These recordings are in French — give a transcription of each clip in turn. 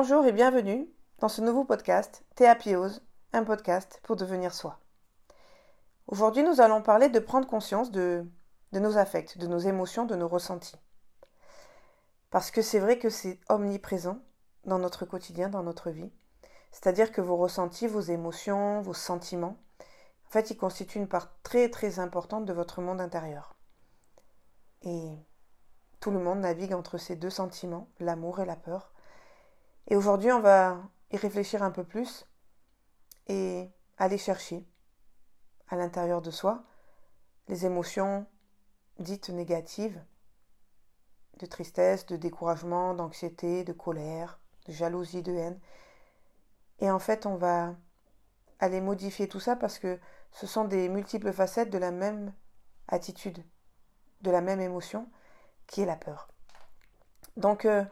Bonjour et bienvenue dans ce nouveau podcast Théapiose, un podcast pour devenir soi. Aujourd'hui, nous allons parler de prendre conscience de, de nos affects, de nos émotions, de nos ressentis. Parce que c'est vrai que c'est omniprésent dans notre quotidien, dans notre vie. C'est-à-dire que vos ressentis, vos émotions, vos sentiments, en fait, ils constituent une part très très importante de votre monde intérieur. Et tout le monde navigue entre ces deux sentiments, l'amour et la peur. Et aujourd'hui, on va y réfléchir un peu plus et aller chercher à l'intérieur de soi les émotions dites négatives, de tristesse, de découragement, d'anxiété, de colère, de jalousie, de haine. Et en fait, on va aller modifier tout ça parce que ce sont des multiples facettes de la même attitude, de la même émotion, qui est la peur. Donc, euh,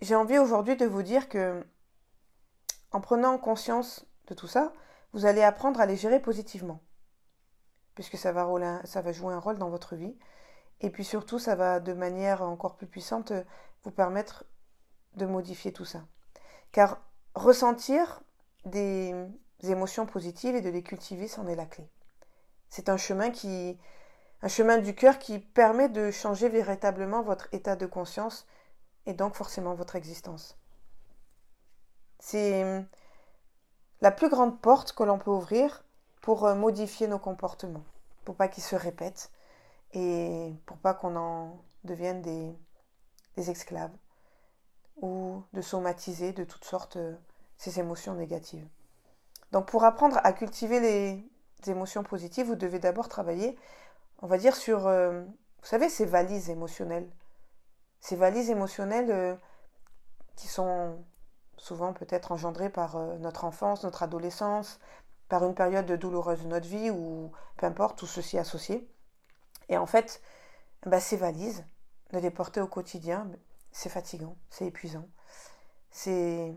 j'ai envie aujourd'hui de vous dire que, en prenant conscience de tout ça, vous allez apprendre à les gérer positivement, puisque ça va, jouer un rôle dans votre vie. Et puis surtout, ça va de manière encore plus puissante vous permettre de modifier tout ça. Car ressentir des émotions positives et de les cultiver, c'en est la clé. C'est un chemin qui, un chemin du cœur qui permet de changer véritablement votre état de conscience et donc forcément votre existence. C'est la plus grande porte que l'on peut ouvrir pour euh, modifier nos comportements, pour pas qu'ils se répètent et pour pas qu'on en devienne des, des, esclaves ou de somatiser de toutes sortes euh, ces émotions négatives. Donc pour apprendre à cultiver les émotions positives, vous devez d'abord travailler, on va dire, sur, euh, vous savez, ces valises émotionnelles. Ces valises émotionnelles qui sont souvent peut-être engendrées par notre enfance, notre adolescence, par une période douloureuse de notre vie ou peu importe, tout ceci associé. Et en fait, bah, ces valises, de les porter au quotidien, c'est fatigant, c'est épuisant. C'est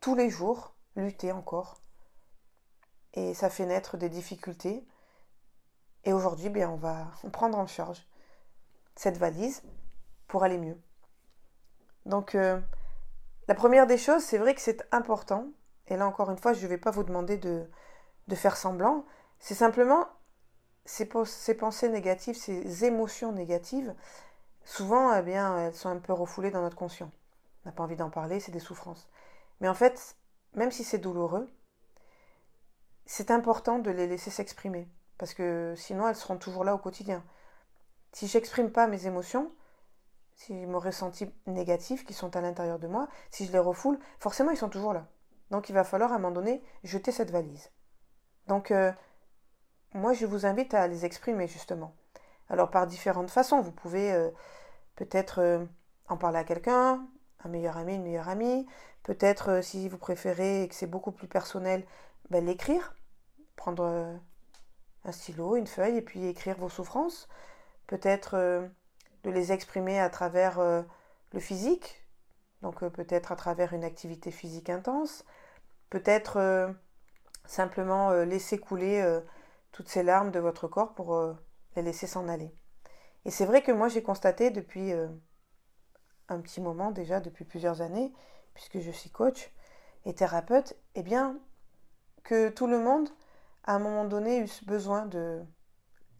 tous les jours lutter encore. Et ça fait naître des difficultés. Et aujourd'hui, bien, on va prendre en charge cette valise pour aller mieux. Donc, euh, la première des choses, c'est vrai que c'est important. Et là, encore une fois, je ne vais pas vous demander de, faire semblant. C'est simplement ces, pensées négatives, ces émotions négatives, souvent, eh bien, elles sont un peu refoulées dans notre conscient. On n'a pas envie d'en parler, c'est des souffrances. Mais en fait, même si c'est douloureux, c'est important de les laisser s'exprimer. Parce que sinon, elles seront toujours là au quotidien. Si j'exprime pas mes émotions, si mes ressentis négatifs qui sont à l'intérieur de moi, si je les refoule, forcément, ils sont toujours là. Donc, il va falloir à un moment donné jeter cette valise. Donc, euh, moi, je vous invite à les exprimer justement. Alors par différentes façons, vous pouvez euh, peut-être euh, en parler à quelqu'un, un meilleur ami, une meilleure amie, peut-être si vous préférez et que c'est beaucoup plus personnel, ben, l'écrire, prendre un stylo, une feuille et puis écrire vos souffrances, peut-être de les exprimer à travers le physique, donc peut-être à travers une activité physique intense, peut-être simplement laisser couler toutes ces larmes de votre corps pour euh, les laisser s'en aller. Et c'est vrai que moi j'ai constaté depuis euh, un petit moment déjà, depuis plusieurs années, puisque je suis coach et thérapeute, eh bien que tout le monde à un moment donné eu besoin de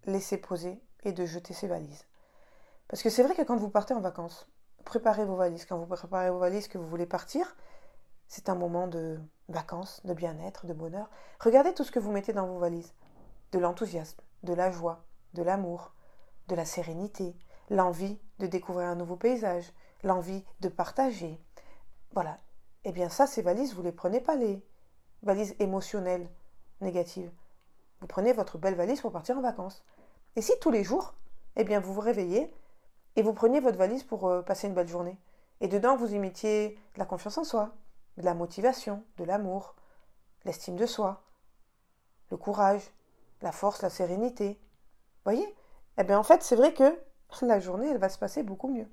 laisser poser et de jeter ses valises. Parce que c'est vrai que quand vous partez en vacances, préparez vos valises. Quand vous préparez vos valises que vous voulez partir, c'est un moment de vacances, de bien-être, de bonheur. Regardez tout ce que vous mettez dans vos valises de l'enthousiasme, de la joie, de l'amour, de la sérénité, l'envie de découvrir un nouveau paysage, l'envie de partager. Voilà. Eh bien ça, ces valises, vous ne les prenez pas, les valises émotionnelles négatives. Vous prenez votre belle valise pour partir en vacances. Et si tous les jours, eh bien vous vous réveillez et vous preniez votre valise pour euh, passer une belle journée. Et dedans, vous y de la confiance en soi, de la motivation, de l'amour, l'estime de soi, le courage, la force, la sérénité. Voyez? Eh bien, en fait, c'est vrai que la journée, elle va se passer beaucoup mieux.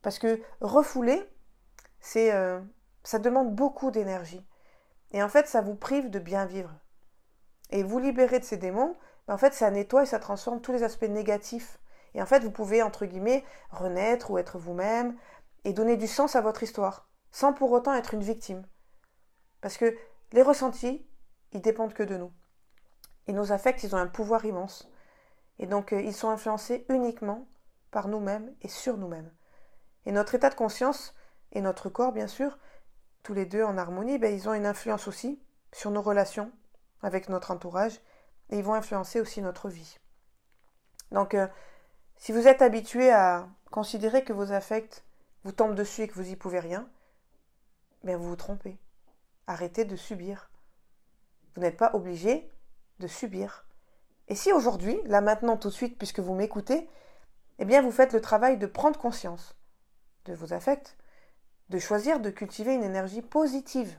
Parce que refouler, c'est, euh, ça demande beaucoup d'énergie. Et en fait, ça vous prive de bien vivre. Et vous libérer de ces démons, ben, en fait, ça nettoie et ça transforme tous les aspects négatifs. Et en fait, vous pouvez, entre guillemets, renaître ou être vous-même et donner du sens à votre histoire, sans pour autant être une victime. Parce que les ressentis, ils dépendent que de nous. Et nos affects, ils ont un pouvoir immense. Et donc, euh, ils sont influencés uniquement par nous-mêmes et sur nous-mêmes. Et notre état de conscience et notre corps, bien sûr, tous les deux en harmonie, ben, ils ont une influence aussi sur nos relations avec notre entourage et ils vont influencer aussi notre vie. Donc, euh, si vous êtes habitué à considérer que vos affects vous tombent dessus et que vous n'y pouvez rien, bien vous vous trompez. Arrêtez de subir. Vous n'êtes pas obligé de subir. Et si aujourd'hui, là maintenant tout de suite, puisque vous m'écoutez, eh bien vous faites le travail de prendre conscience de vos affects, de choisir de cultiver une énergie positive.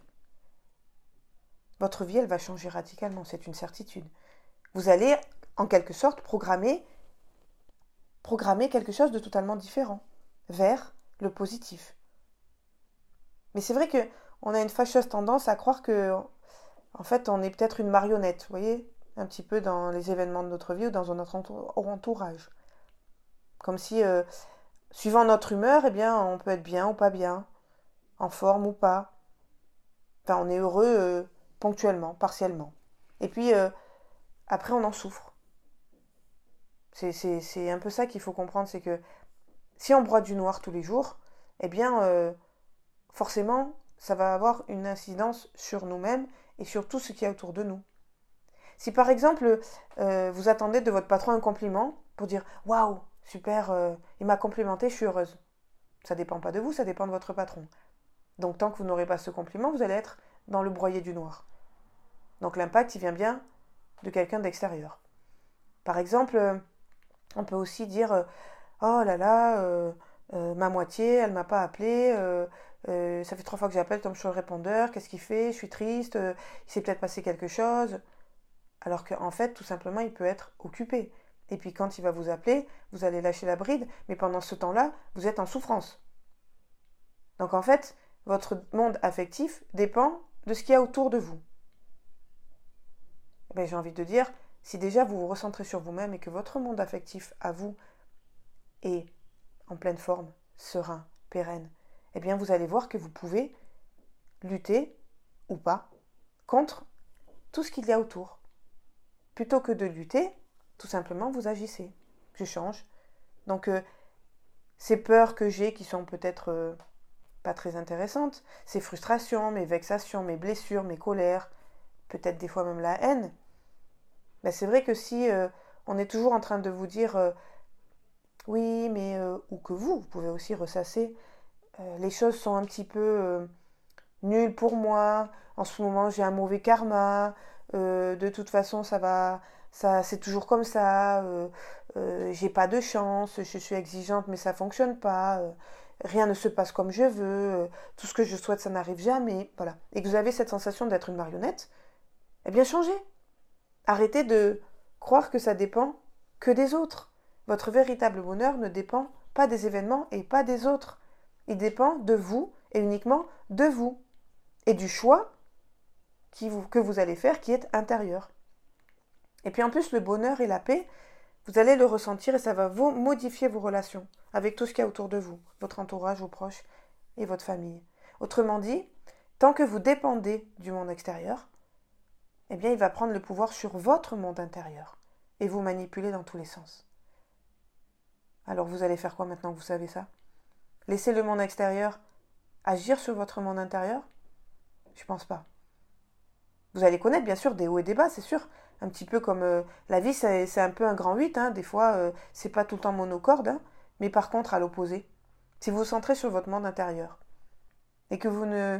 Votre vie, elle va changer radicalement, c'est une certitude. Vous allez, en quelque sorte, programmer, programmer quelque chose de totalement différent, vers le positif. Mais c'est vrai que on a une fâcheuse tendance à croire que, en fait, on est peut-être une marionnette, vous voyez, un petit peu dans les événements de notre vie ou dans notre entourage. Comme si, euh, suivant notre humeur, eh bien, on peut être bien ou pas bien, en forme ou pas. Enfin, on est heureux euh, ponctuellement, partiellement. Et puis, euh, après, on en souffre. C'est un peu ça qu'il faut comprendre, c'est que si on broie du noir tous les jours, eh bien, euh, forcément, ça va avoir une incidence sur nous-mêmes et sur tout ce qui est autour de nous. Si par exemple, vous attendez de votre patron un compliment pour dire Waouh, super, il m'a complimenté, je suis heureuse. Ça dépend pas de vous, ça dépend de votre patron. Donc tant que vous n'aurez pas ce compliment, vous allez être dans le broyer du noir. Donc l'impact, il vient bien de quelqu'un d'extérieur. Par exemple, euh, on peut aussi dire euh, Oh là là, euh, ma moitié, elle m'a pas appelé, ça fait trois fois que j'appelle, tombe sur le répondeur, qu'est-ce qu'il fait Je suis triste, il s'est peut-être passé quelque chose. Alors qu'en fait, tout simplement, il peut être occupé. Et puis quand il va vous appeler, vous allez lâcher la bride, mais pendant ce temps-là, vous êtes en souffrance. Donc en fait, votre monde affectif dépend de ce qu'il y a autour de vous. Ben, J'ai envie de dire, si déjà vous vous recentrez sur vous-même et que votre monde affectif à vous est en pleine forme, serein, pérenne, eh bien vous allez voir que vous pouvez lutter ou pas contre tout ce qu'il y a autour. Plutôt que de lutter, tout simplement vous agissez. Je change. Donc euh, ces peurs que j'ai qui sont peut-être euh, pas très intéressantes, ces frustrations, mes vexations, mes blessures, mes colères, peut-être des fois même la haine, ben c'est vrai que si euh, on est toujours en train de vous dire euh, oui, mais euh, ou que vous, vous pouvez aussi ressasser, les choses sont un petit peu nulles pour moi, en ce moment j'ai un mauvais karma, de toute façon ça va, ça c'est toujours comme ça, j'ai pas de chance, je suis exigeante mais ça fonctionne pas. Rien ne se passe comme je veux, tout ce que je souhaite, ça n'arrive jamais, voilà. Et que vous avez cette sensation d'être une marionnette, eh bien changez. Arrêtez de croire que ça dépend que des autres. Votre véritable bonheur ne dépend pas des événements et pas des autres. Il dépend de vous et uniquement de vous. Et du choix que vous allez faire qui est intérieur. Et puis en plus, le bonheur et la paix, vous allez le ressentir et ça va vous modifier vos relations avec tout ce qu'il y a autour de vous, votre entourage, vos proches et votre famille. Autrement dit, tant que vous dépendez du monde extérieur, eh bien, il va prendre le pouvoir sur votre monde intérieur et vous manipuler dans tous les sens. Alors vous allez faire quoi maintenant que vous savez ça? Laisser le monde extérieur agir sur votre monde intérieur? Je pense pas. Vous allez connaître bien sûr des hauts et des bas, c'est sûr, un petit peu comme euh, la vie, c'est un peu un grand 8. Hein. Des fois, euh, c'est pas tout le temps monocorde. Hein. Mais par contre, à l'opposé, si vous vous centrez sur votre monde intérieur et que vous ne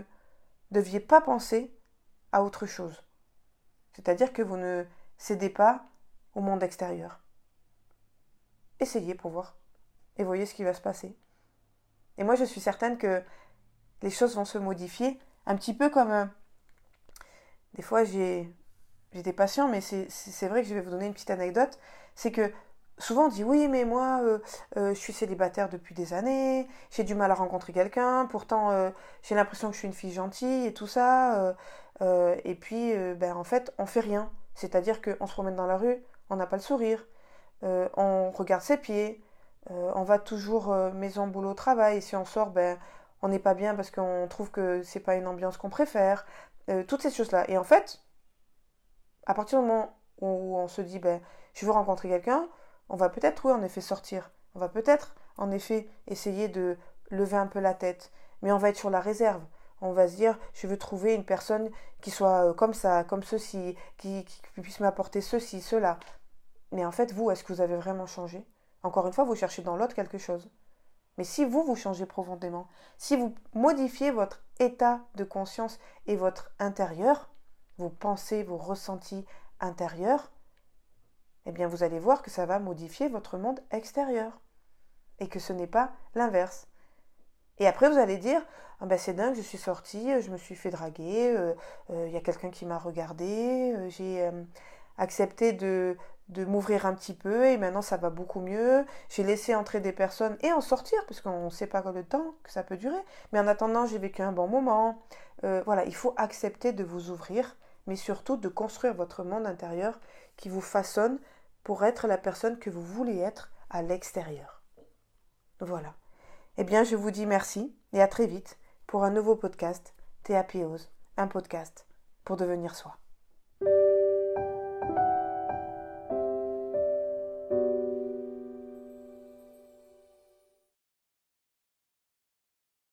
deviez pas penser à autre chose, c'est-à-dire que vous ne cédez pas au monde extérieur. Essayez pour voir et voyez ce qui va se passer. Et moi, je suis certaine que les choses vont se modifier un petit peu comme... Euh, des fois, j'ai j'étais patient, mais c'est vrai que je vais vous donner une petite anecdote. C'est que souvent on dit oui, mais moi, euh, euh, je suis célibataire depuis des années, j'ai du mal à rencontrer quelqu'un, pourtant j'ai l'impression que je suis une fille gentille et tout ça. Et puis, ben, en fait, on fait rien. C'est-à-dire qu'on se promène dans la rue, on n'a pas le sourire, on regarde ses pieds, Euh, on va toujours euh, maison, boulot, travail. Et si on sort, ben, on n'est pas bien parce qu'on trouve que c'est pas une ambiance qu'on préfère. Euh, toutes ces choses-là. Et en fait, à partir du moment où on se dit, ben, je veux rencontrer quelqu'un, on va peut-être, oui, en effet, sortir. On va peut-être, en effet, essayer de lever un peu la tête. Mais on va être sur la réserve. On va se dire, je veux trouver une personne qui soit comme ça, comme ceci, qui, qui puisse m'apporter ceci, cela. Mais en fait, vous, est-ce que vous avez vraiment changé? Encore une fois, vous cherchez dans l'autre quelque chose. Mais si vous, vous changez profondément, si vous modifiez votre état de conscience et votre intérieur, vos pensées, vos ressentis intérieurs, eh bien vous allez voir que ça va modifier votre monde extérieur. Et que ce n'est pas l'inverse. Et après, vous allez dire, ah ben c'est dingue, je suis sortie, je me suis fait draguer, euh, euh, il y a quelqu'un qui m'a regardé, euh, j'ai accepté de, de m'ouvrir un petit peu et maintenant ça va beaucoup mieux. J'ai laissé entrer des personnes et en sortir parce qu'on ne sait pas le temps que ça peut durer. Mais en attendant, j'ai vécu un bon moment. Euh, voilà, il faut accepter de vous ouvrir, mais surtout de construire votre monde intérieur qui vous façonne pour être la personne que vous voulez être à l'extérieur. Voilà. Eh bien, je vous dis merci et à très vite pour un nouveau podcast Théapiose, un podcast pour devenir soi.